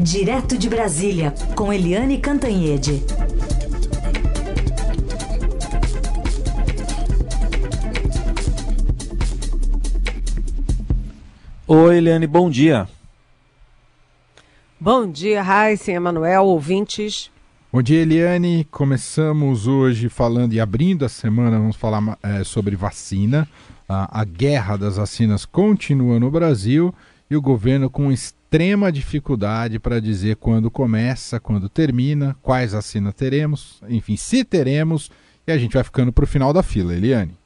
Direto de Brasília, com Eliane Cantanhede. Oi, Eliane, bom dia. Bom dia, Raíssa Emanuel, ouvintes. Bom dia, Eliane. Começamos hoje falando e abrindo a semana, vamos falar é, sobre vacina. A, a guerra das vacinas continua no Brasil e o governo com extrema dificuldade para dizer quando começa, quando termina, quais vacinas teremos, enfim, se teremos, e a gente vai ficando para o final da fila, Eliane.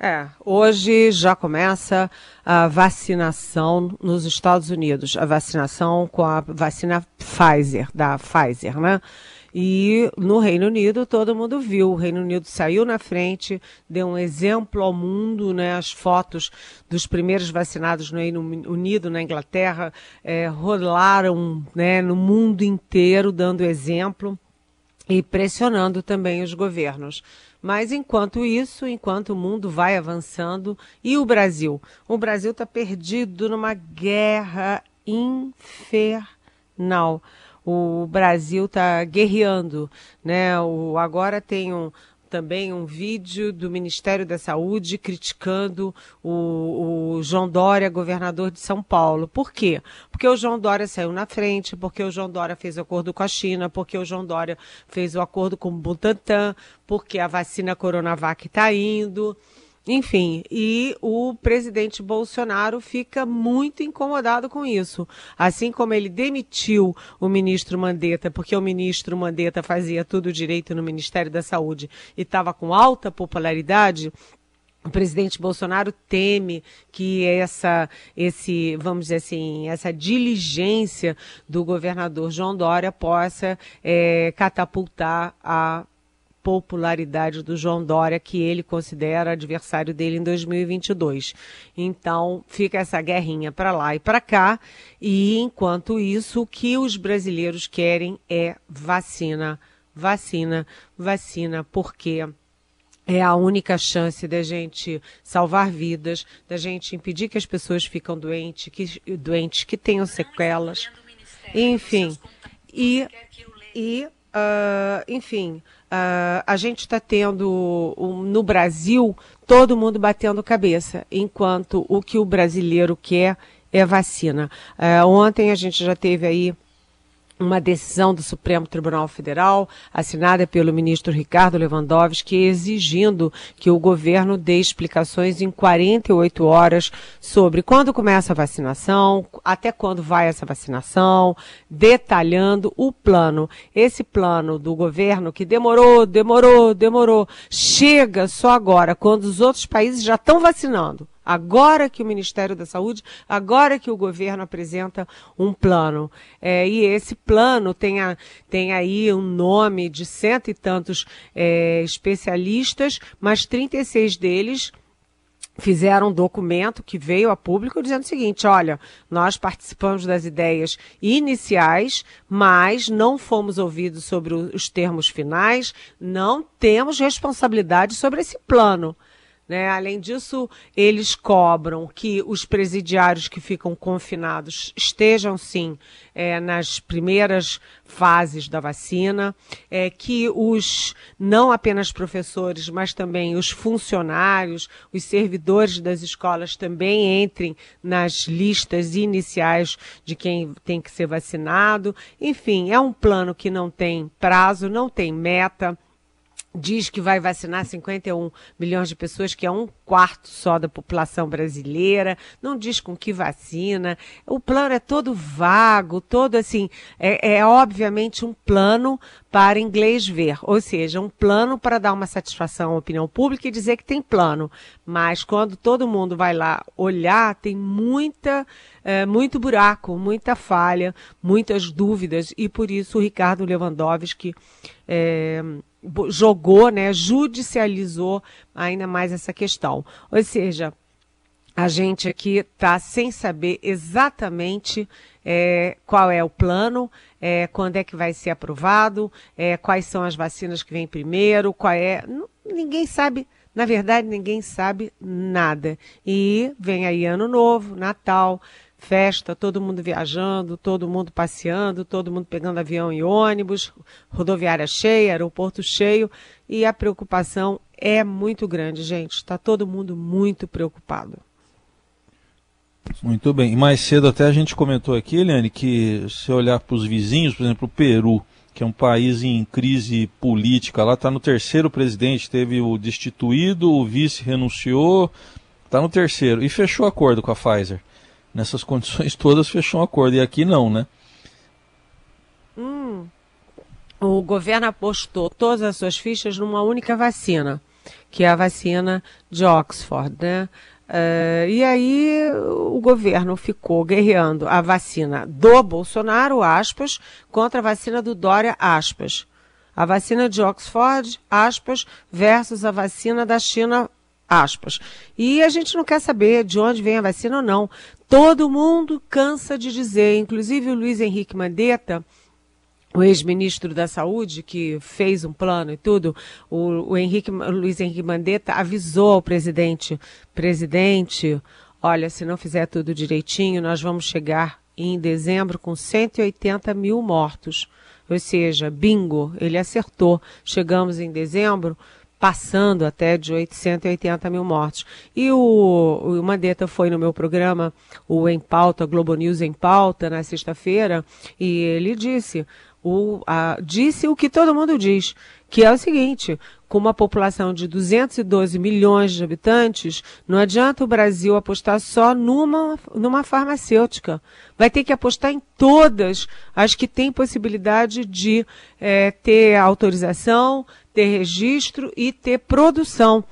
É, hoje já começa a vacinação nos Estados Unidos, a vacinação com a vacina Pfizer, da Pfizer, né? E no Reino Unido todo mundo viu, o Reino Unido saiu na frente, deu um exemplo ao mundo, né? As fotos dos primeiros vacinados no Reino Unido, na Inglaterra, é, rolaram né, no mundo inteiro, dando exemplo e pressionando também os governos. Mas enquanto isso, enquanto o mundo vai avançando, e o Brasil? O Brasil está perdido numa guerra infernal. O Brasil está guerreando, né? O, agora tem um, também um vídeo do Ministério da Saúde criticando o, o, João Dória, governador de São Paulo. Por quê? Porque o João Dória saiu na frente, porque o João Dória fez acordo com a China, porque o João Dória fez o acordo com o Butantan, porque a vacina Coronavac está indo. Enfim, e o presidente Bolsonaro fica muito incomodado com isso. Assim como ele demitiu o ministro Mandetta, porque o ministro Mandetta fazia tudo direito no Ministério da Saúde e estava com alta popularidade, o presidente Bolsonaro teme que essa, esse, vamos dizer assim, essa diligência do governador João Dória possa é, catapultar a popularidade do João Dória, que ele considera adversário dele em 2022. Então, fica essa guerrinha para lá e para cá, e enquanto isso, o que os brasileiros querem é vacina, vacina, vacina, porque é a única chance da gente salvar vidas, da gente impedir que as pessoas ficam doentes, que, doentes, que tenham sequelas, enfim. E, e uh, enfim, Uh, a gente está tendo um, no Brasil todo mundo batendo cabeça, enquanto o que o brasileiro quer é vacina. Uh, ontem a gente já teve aí uma decisão do Supremo Tribunal Federal, assinada pelo ministro Ricardo Lewandowski, exigindo que o governo dê explicações em 48 horas sobre quando começa a vacinação, até quando vai essa vacinação, detalhando o plano. Esse plano do governo que demorou, demorou, demorou, chega só agora, quando os outros países já estão vacinando agora que o Ministério da Saúde, agora que o governo apresenta um plano. É, e esse plano tem, a, tem aí um nome de cento e tantos é, especialistas, mas 36 deles fizeram um documento que veio a público dizendo o seguinte: olha, nós participamos das ideias iniciais, mas não fomos ouvidos sobre os termos finais, não temos responsabilidade sobre esse plano. Né? Além disso, eles cobram que os presidiários que ficam confinados estejam, sim, é, nas primeiras fases da vacina, é, que os, não apenas professores, mas também os funcionários, os servidores das escolas também entrem nas listas iniciais de quem tem que ser vacinado. Enfim, é um plano que não tem prazo, não tem meta diz que vai vacinar 51 milhões de pessoas, que é um quarto só da população brasileira, não diz com que vacina. O plano é todo vago, todo assim, é, é obviamente um plano para inglês ver, ou seja, um plano para dar uma satisfação à opinião pública e dizer que tem plano. Mas quando todo mundo vai lá olhar, tem muita, é, muito buraco, muita falha, muitas dúvidas, e por isso o Ricardo Lewandowski é, jogou, né, judicializou ainda mais essa questão. Ou seja, a gente aqui está sem saber exatamente é, qual é o plano, é, quando é que vai ser aprovado, é, quais são as vacinas que vêm primeiro, qual é. Ninguém sabe, na verdade, ninguém sabe nada. E vem aí ano novo, Natal, festa, todo mundo viajando, todo mundo passeando, todo mundo pegando avião e ônibus, rodoviária cheia, aeroporto cheio, e a preocupação é muito grande, gente. Está todo mundo muito preocupado. Muito bem. E mais cedo até a gente comentou aqui, Eliane, que se olhar para os vizinhos, por exemplo, o Peru, que é um país em crise política, lá está no terceiro presidente, teve o destituído, o vice renunciou, está no terceiro, e fechou acordo com a Pfizer. Nessas condições todas fechou um acordo, e aqui não, né? Hum. O governo apostou todas as suas fichas numa única vacina, que é a vacina de Oxford, né? Uh, e aí o governo ficou guerreando a vacina do Bolsonaro, aspas, contra a vacina do Dória, aspas. A vacina de Oxford, aspas, versus a vacina da China, aspas. E a gente não quer saber de onde vem a vacina ou não. Todo mundo cansa de dizer, inclusive o Luiz Henrique Mandetta, o ex-ministro da Saúde, que fez um plano e tudo, o, o, Henrique, Luiz Henrique Mandetta avisou ao presidente, presidente, olha, se não fizer tudo direitinho, nós vamos chegar em dezembro com 180 mil mortos. Ou seja, bingo, ele acertou. Chegamos em dezembro passando até de 880 mil mortos. E o, o Mandetta foi no meu programa, o Em Pauta, Globo News Em Pauta, na sexta-feira, e ele disse: o, a, disse o que todo mundo diz, que é o seguinte: com uma população de 212 milhões de habitantes, não adianta o Brasil apostar só numa, numa farmacêutica. Vai ter que apostar em todas as que têm possibilidade de é, ter autorização, ter registro e ter produção.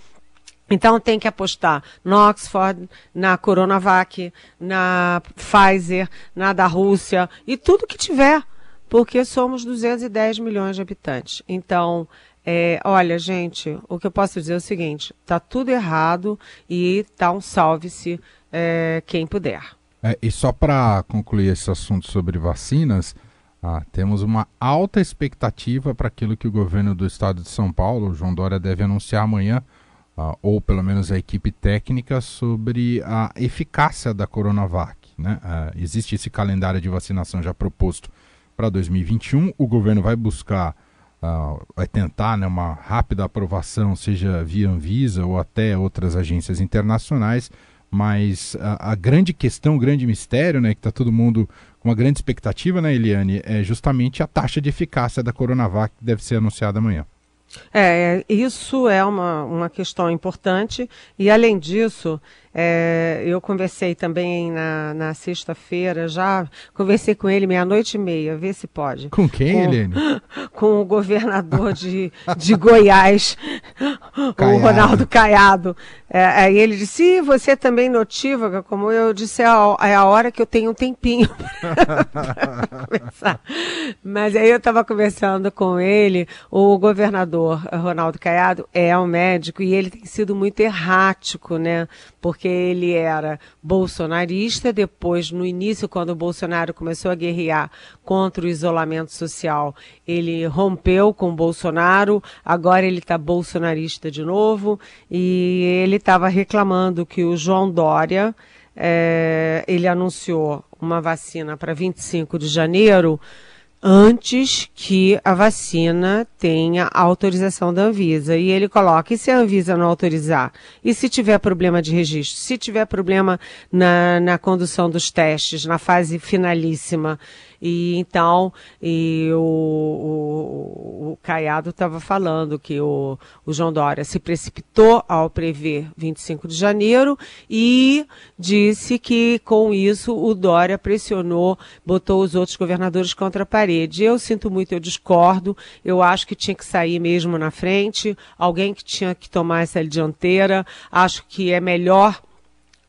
Então tem que apostar no Oxford, na Coronavac, na Pfizer, na da Rússia e tudo que tiver porque somos 210 milhões de habitantes. Então, é, olha, gente, o que eu posso dizer é o seguinte: está tudo errado e tá um salve-se é, quem puder. É, e só para concluir esse assunto sobre vacinas, ah, temos uma alta expectativa para aquilo que o governo do estado de São Paulo, João Dória, deve anunciar amanhã, ah, ou pelo menos a equipe técnica, sobre a eficácia da Coronavac. Né? Ah, existe esse calendário de vacinação já proposto para 2021. O governo vai buscar, uh, vai tentar né, uma rápida aprovação, seja via Anvisa ou até outras agências internacionais. Mas a, a grande questão, o grande mistério, né, que está todo mundo com uma grande expectativa, né, Eliane, é justamente a taxa de eficácia da Coronavac que deve ser anunciada amanhã. É, isso é uma, uma questão importante e, além disso, é, eu conversei também na, na sexta-feira, já conversei com ele meia-noite e meia, vê se pode. Com quem, com, Helene? Com o governador de, de Goiás, o Ronaldo Caiado. É, aí ele disse, você também notívaga, como eu disse, é a, é a hora que eu tenho um tempinho para conversar. Mas aí eu estava conversando com ele, o governador Ronaldo Caiado é um médico e ele tem sido muito errático, né? Porque ele era bolsonarista, depois, no início, quando o Bolsonaro começou a guerrear contra o isolamento social, ele rompeu com o Bolsonaro, agora ele está bolsonarista de novo, e ele estava reclamando que o João Dória, é, ele anunciou uma vacina para 25 de janeiro, antes que a vacina tenha autorização da Anvisa. E ele coloca, e se a Anvisa não autorizar? E se tiver problema de registro? Se tiver problema na, na condução dos testes, na fase finalíssima? E então, e o, o, o Caiado estava falando que o, o João Dória se precipitou ao prever 25 de janeiro e disse que com isso o Dória pressionou, botou os outros governadores contra a parede. Eu sinto muito, eu discordo. Eu acho que tinha que sair mesmo na frente, alguém que tinha que tomar essa dianteira. Acho que é melhor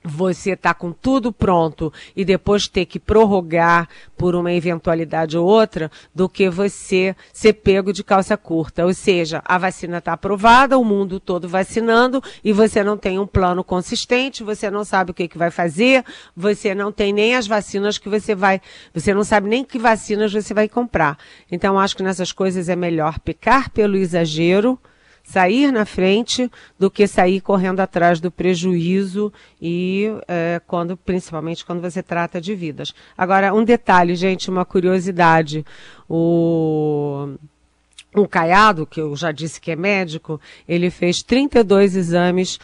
você tá com tudo pronto e depois ter que prorrogar por uma eventualidade ou outra, do que você ser pego de calça curta. Ou seja, a vacina está aprovada, o mundo todo vacinando e você não tem um plano consistente, você não sabe o que, que vai fazer, você não tem nem as vacinas que você vai, você não sabe nem que vacinas você vai comprar. Então, acho que nessas coisas é melhor pecar pelo exagero sair na frente do que sair correndo atrás do prejuízo e é, quando, principalmente quando você trata de vidas. Agora, um detalhe, gente, uma curiosidade. O o Caiado, que eu já disse que é médico, ele fez 32 exames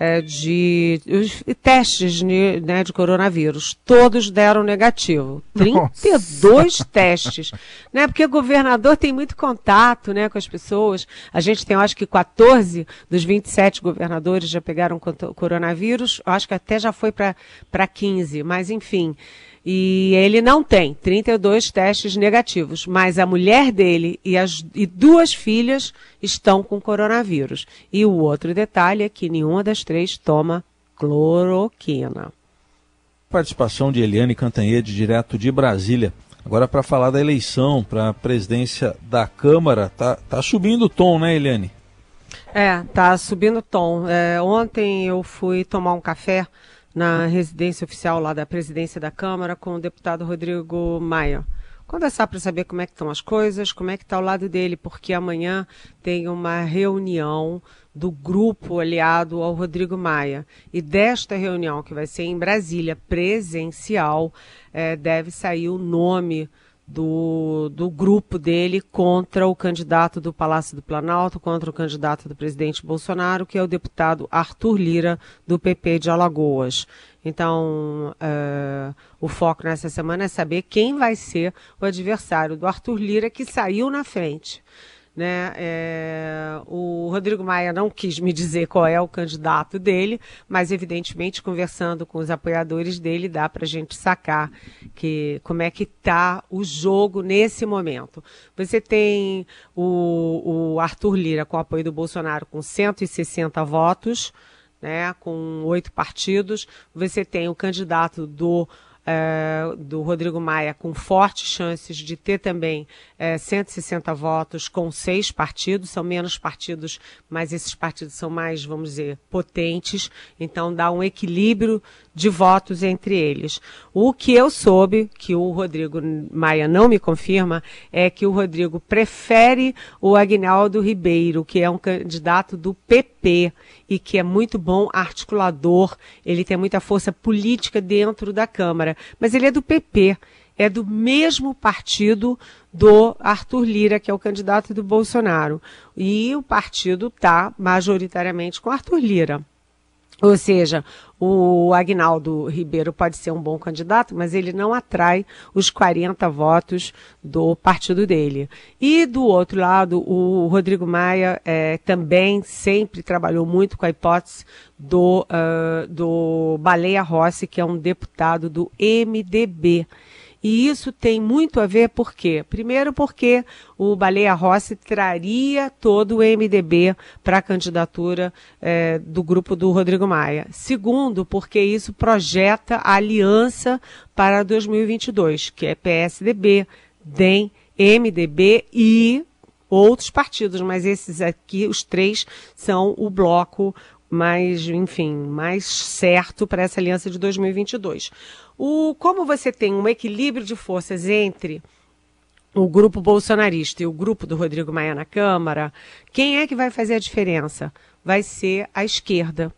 é, de os, testes né, de coronavírus. Todos deram negativo. 32 Nossa. testes. Né, porque o governador tem muito contato né, com as pessoas. A gente tem, acho que 14 dos 27 governadores já pegaram coronavírus. Acho que até já foi para 15, mas enfim. E ele não tem 32 testes negativos, mas a mulher dele e, as, e duas filhas estão com coronavírus. E o outro detalhe é que nenhuma das três toma cloroquina. Participação de Eliane Cantanhede, direto de Brasília. Agora para falar da eleição para a presidência da Câmara, tá, tá subindo o tom, né, Eliane? É, tá subindo o tom. É, ontem eu fui tomar um café na residência oficial lá da presidência da Câmara com o deputado Rodrigo Maia. Conversar para saber como é que estão as coisas, como é que está o lado dele, porque amanhã tem uma reunião do grupo aliado ao Rodrigo Maia. E desta reunião, que vai ser em Brasília, presencial, é, deve sair o nome do, do grupo dele contra o candidato do Palácio do Planalto, contra o candidato do presidente Bolsonaro, que é o deputado Arthur Lira, do PP de Alagoas. Então, uh, o foco nessa semana é saber quem vai ser o adversário do Arthur Lira, que saiu na frente. Né? É, o Rodrigo Maia não quis me dizer qual é o candidato dele, mas evidentemente conversando com os apoiadores dele dá para a gente sacar que como é que está o jogo nesse momento. Você tem o, o Arthur Lira com o apoio do Bolsonaro com 160 votos, né, com oito partidos. Você tem o candidato do é, do Rodrigo Maia com fortes chances de ter também é, 160 votos com seis partidos, são menos partidos, mas esses partidos são mais, vamos dizer, potentes, então dá um equilíbrio de votos entre eles. O que eu soube, que o Rodrigo Maia não me confirma, é que o Rodrigo prefere o Agnaldo Ribeiro, que é um candidato do PP e que é muito bom articulador, ele tem muita força política dentro da Câmara, mas ele é do PP, é do mesmo partido do Arthur Lira, que é o candidato do Bolsonaro. E o partido está majoritariamente com Arthur Lira. Ou seja, o Agnaldo Ribeiro pode ser um bom candidato, mas ele não atrai os 40 votos do partido dele. E do outro lado, o Rodrigo Maia é, também sempre trabalhou muito com a hipótese do, uh, do Baleia Rossi, que é um deputado do MDB. E isso tem muito a ver por quê? Primeiro porque o Baleia Rossi traria todo o MDB para a candidatura é, do grupo do Rodrigo Maia. Segundo, porque isso projeta a aliança para 2022, que é PSDB, DEM, MDB e outros partidos, mas esses aqui, os três, são o bloco mais, enfim, mais certo para essa aliança de 2022. O, como você tem um equilíbrio de forças entre o grupo bolsonarista e o grupo do Rodrigo Maia na Câmara, quem é que vai fazer a diferença? Vai ser a esquerda.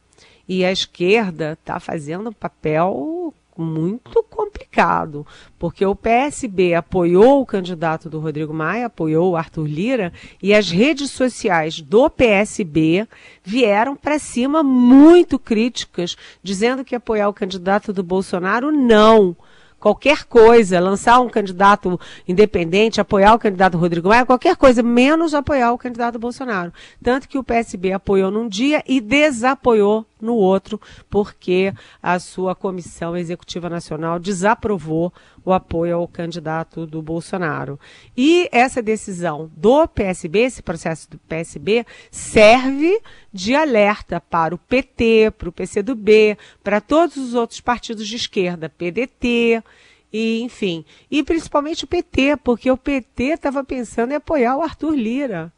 E a esquerda está fazendo um papel muito complicado, porque o PSB apoiou o candidato do Rodrigo Maia, apoiou o Arthur Lira, e as redes sociais do PSB vieram para cima muito críticas, dizendo que apoiar o candidato do Bolsonaro não qualquer coisa, lançar um candidato independente, apoiar o candidato Rodrigo Maia, qualquer coisa, menos apoiar o candidato Bolsonaro. Tanto que o PSB apoiou num dia e desapoiou no outro, porque a sua Comissão Executiva Nacional desaprovou o apoio ao candidato do Bolsonaro. E essa decisão do PSB, esse processo do PSB, serve de alerta para o PT, para o PCdoB, para todos os outros partidos de esquerda, PDT, e enfim, e principalmente o PT, porque o PT estava pensando em apoiar o Arthur Lira.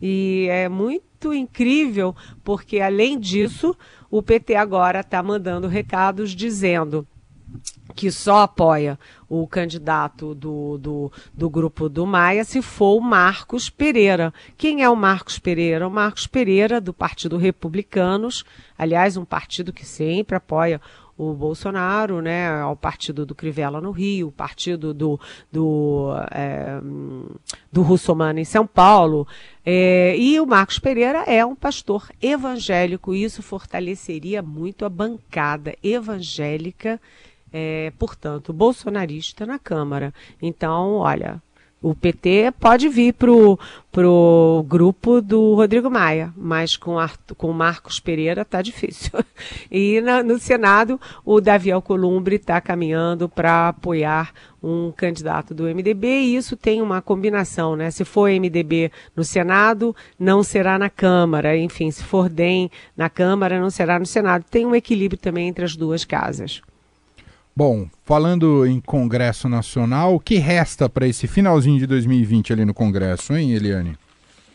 E é muito incrível, porque além disso, o PT agora está mandando recados dizendo que só apoia o candidato do, do, do, grupo do Maia se for o Marcos Pereira. Quem é o Marcos Pereira? O Marcos Pereira, do Partido Republicanos, aliás, um partido que sempre apoia o Bolsonaro, né, ao partido do Crivella no Rio, o partido do, do, é, do Russomano em São Paulo. É, e o Marcos Pereira é um pastor evangélico, e isso fortaleceria muito a bancada evangélica é, portanto, bolsonarista na Câmara. Então, olha, o PT pode vir pro, pro grupo do Rodrigo Maia, mas com, com Marcos Pereira tá difícil. E na, no Senado, o Davi Alcolumbre está caminhando para apoiar um candidato do MDB e isso tem uma combinação, né? Se for MDB no Senado, não será na Câmara. Enfim, se for DEM na Câmara, não será no Senado. Tem um equilíbrio também entre as duas casas. Bom, falando em Congresso Nacional, o que resta para esse finalzinho de 2020 ali no Congresso, hein, Eliane?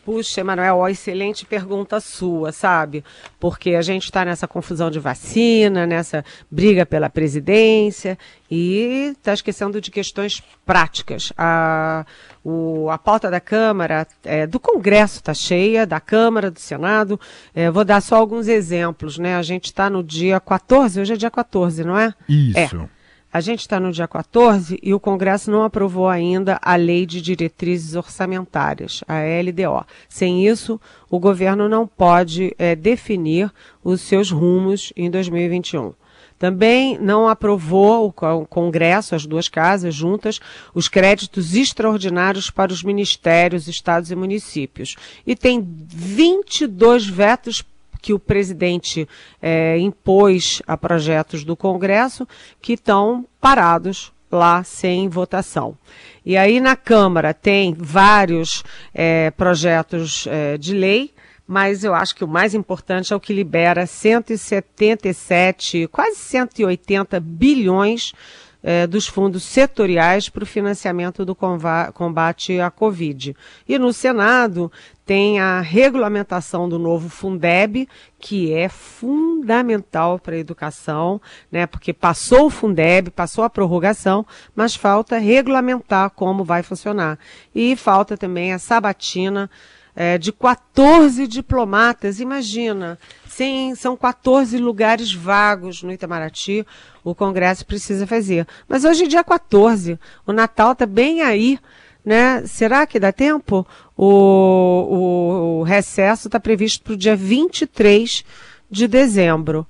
Puxa, Emanuel, ó, excelente pergunta sua, sabe? Porque a gente está nessa confusão de vacina, nessa briga pela presidência e está esquecendo de questões práticas. A, o, a pauta da Câmara, é, do Congresso está cheia, da Câmara, do Senado. É, vou dar só alguns exemplos, né? A gente está no dia 14, hoje é dia 14, não é? Isso. É. A gente está no dia 14 e o Congresso não aprovou ainda a Lei de Diretrizes Orçamentárias, a LDO. Sem isso, o governo não pode é, definir os seus rumos em 2021. Também não aprovou o Congresso, as duas casas juntas, os créditos extraordinários para os ministérios, estados e municípios. E tem 22 vetos que o presidente é, impôs a projetos do Congresso que estão parados lá sem votação. E aí na Câmara tem vários é, projetos é, de lei, mas eu acho que o mais importante é o que libera 177, quase 180 bilhões é, dos fundos setoriais para o financiamento do combate à Covid. E no Senado tem a regulamentação do novo Fundeb, que é fundamental para a educação, né? Porque passou o Fundeb, passou a prorrogação, mas falta regulamentar como vai funcionar. E falta também a sabatina é, de 14 diplomatas, imagina. Sim, são 14 lugares vagos no Itamaraty, o Congresso precisa fazer. Mas hoje é dia 14, o Natal está bem aí, né? Será que dá tempo? O, o, o recesso está previsto para o dia 23 de dezembro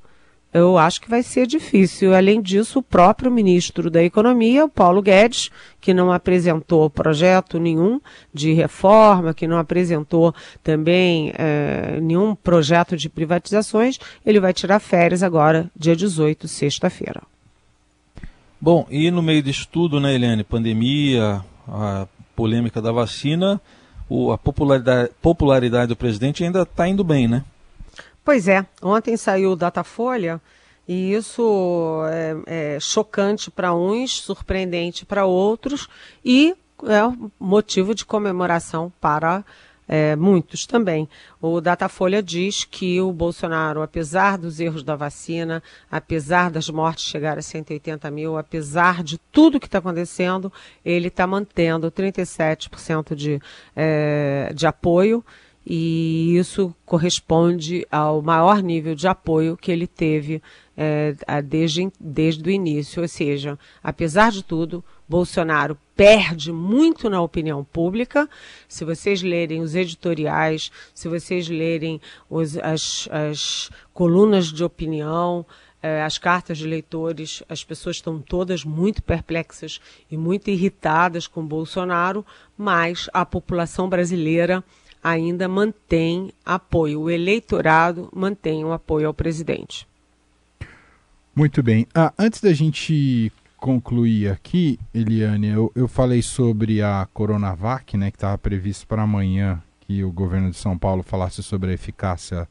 eu acho que vai ser difícil. Além disso, o próprio ministro da Economia, o Paulo Guedes, que não apresentou projeto nenhum de reforma, que não apresentou também é, nenhum projeto de privatizações, ele vai tirar férias agora, dia 18, sexta-feira. Bom, e no meio disso tudo, né, Helene, pandemia, a polêmica da vacina, a popularidade, popularidade do presidente ainda está indo bem, né? Pois é, ontem saiu o Datafolha e isso é, é chocante para uns, surpreendente para outros e é motivo de comemoração para é, muitos também. O Datafolha diz que o Bolsonaro, apesar dos erros da vacina, apesar das mortes chegar a 180 mil, apesar de tudo que está acontecendo, ele está mantendo 37% de, é, de apoio e isso corresponde ao maior nível de apoio que ele teve é, desde, desde o início. Ou seja, apesar de tudo, Bolsonaro perde muito na opinião pública. Se vocês lerem os editoriais, se vocês lerem os, as, as colunas de opinião, é, as cartas de leitores, as pessoas estão todas muito perplexas e muito irritadas com Bolsonaro, mas a população brasileira ainda mantém apoio, o eleitorado mantém o apoio ao presidente. Muito bem. Ah, antes da gente concluir aqui, Eliane, eu, eu falei sobre a Coronavac, né, que estava previsto para amanhã que o governo de São Paulo falasse sobre a eficácia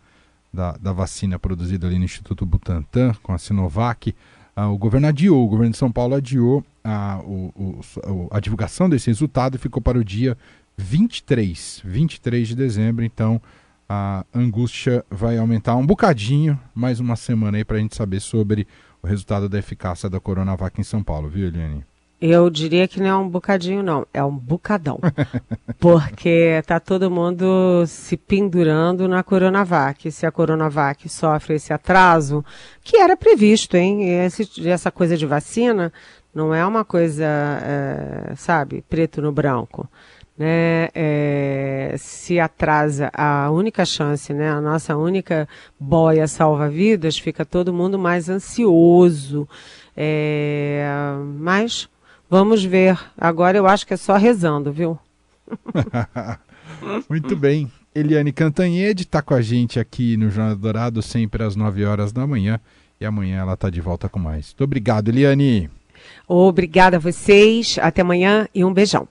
da, da vacina produzida ali no Instituto Butantan com a Sinovac. Ah, o governo adiou, o governo de São Paulo adiou a, o, o, a divulgação desse resultado e ficou para o dia 23, 23 de dezembro, então a angústia vai aumentar um bocadinho, mais uma semana aí para a gente saber sobre o resultado da eficácia da Coronavac em São Paulo, viu, Eliane? Eu diria que não é um bocadinho, não, é um bocadão. Porque tá todo mundo se pendurando na Coronavac. Se a Coronavac sofre esse atraso, que era previsto, hein? Esse, essa coisa de vacina não é uma coisa, é, sabe, preto no branco. Né, é, se atrasa a única chance, né, a nossa única boia salva-vidas, fica todo mundo mais ansioso. É, mas Vamos ver. Agora eu acho que é só rezando, viu? Muito bem. Eliane Cantanhede está com a gente aqui no Jornal Dourado, sempre às 9 horas da manhã. E amanhã ela está de volta com mais. Muito obrigado, Eliane. Obrigada a vocês. Até amanhã e um beijão.